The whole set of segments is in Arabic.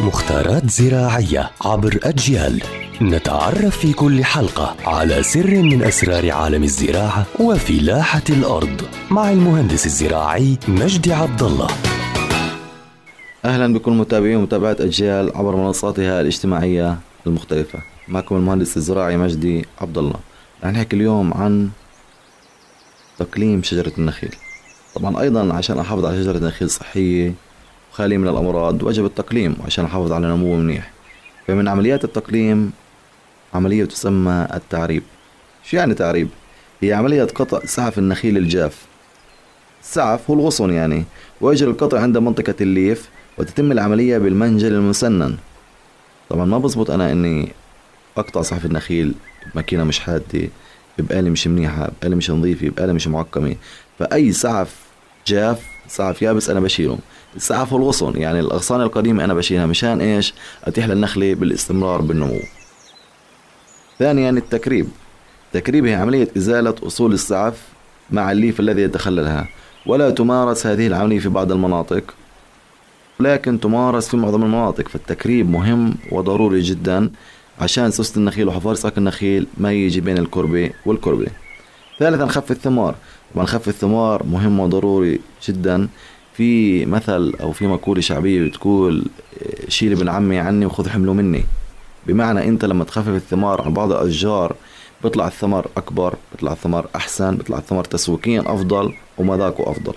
مختارات زراعية عبر أجيال. نتعرف في كل حلقة على سر من أسرار عالم الزراعة وفلاحة الأرض مع المهندس الزراعي مجدي عبد الله أهلا بكل متابعين ومتابعة أجيال عبر منصاتها الاجتماعية المختلفة. معكم المهندس الزراعي مجدي عبد الله رح نحكي اليوم عن تقليم شجرة النخيل. طبعا أيضا عشان أحافظ على شجرة النخيل صحية وخالية من الأمراض وجب التقليم عشان أحافظ على نموه منيح. فمن عمليات التقليم عملية تسمى التعريب. شو يعني تعريب؟ هي عملية قطع سعف النخيل الجاف. السعف هو الغصن يعني ويجري القطع عند منطقة الليف وتتم العملية بالمنجل المسنن. طبعا ما بزبط أنا إني أقطع سعف النخيل بماكينة مش حادة بآلة مش منيحة بآلة مش نظيفة بآلة مش معقمة. فأي سعف جاف سعف يابس أنا بشيله السعف هو الغصن يعني الأغصان القديمة أنا بشيلها مشان إيش؟ أتيح للنخلة بالاستمرار بالنمو. ثانيا التكريب. التكريب هي عملية إزالة أصول السعف مع الليف الذي يتخللها. ولا تمارس هذه العملية في بعض المناطق. لكن تمارس في معظم المناطق فالتكريب مهم وضروري جدا عشان سوسة النخيل وحفار ساق النخيل ما يجي بين الكربة والكربة. ثالثا خف الثمار. طبعا خف الثمار مهم وضروري جدا. في مثل أو في مقولة شعبية بتقول شيل ابن عمي عني وخذ حمله مني. بمعنى أنت لما تخفف الثمار عن بعض الأشجار بيطلع الثمر أكبر بيطلع الثمر أحسن بيطلع الثمر تسويقيا أفضل ومذاقه أفضل.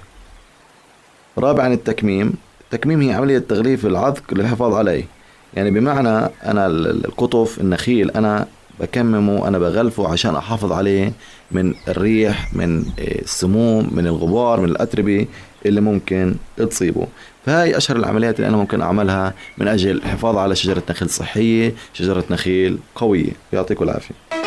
رابعا التكميم. التكميم هي عملية تغليف العذق للحفاظ عليه. يعني بمعنى أنا القطف النخيل أنا بكممه. أنا بغلفه عشان أحافظ عليه من الريح من السموم من الغبار من الأتربة اللي ممكن تصيبه. فهاي أشهر العمليات اللي أنا ممكن أعملها من أجل الحفاظ على شجرة نخيل صحية شجرة نخيل قوية. يعطيكم العافية.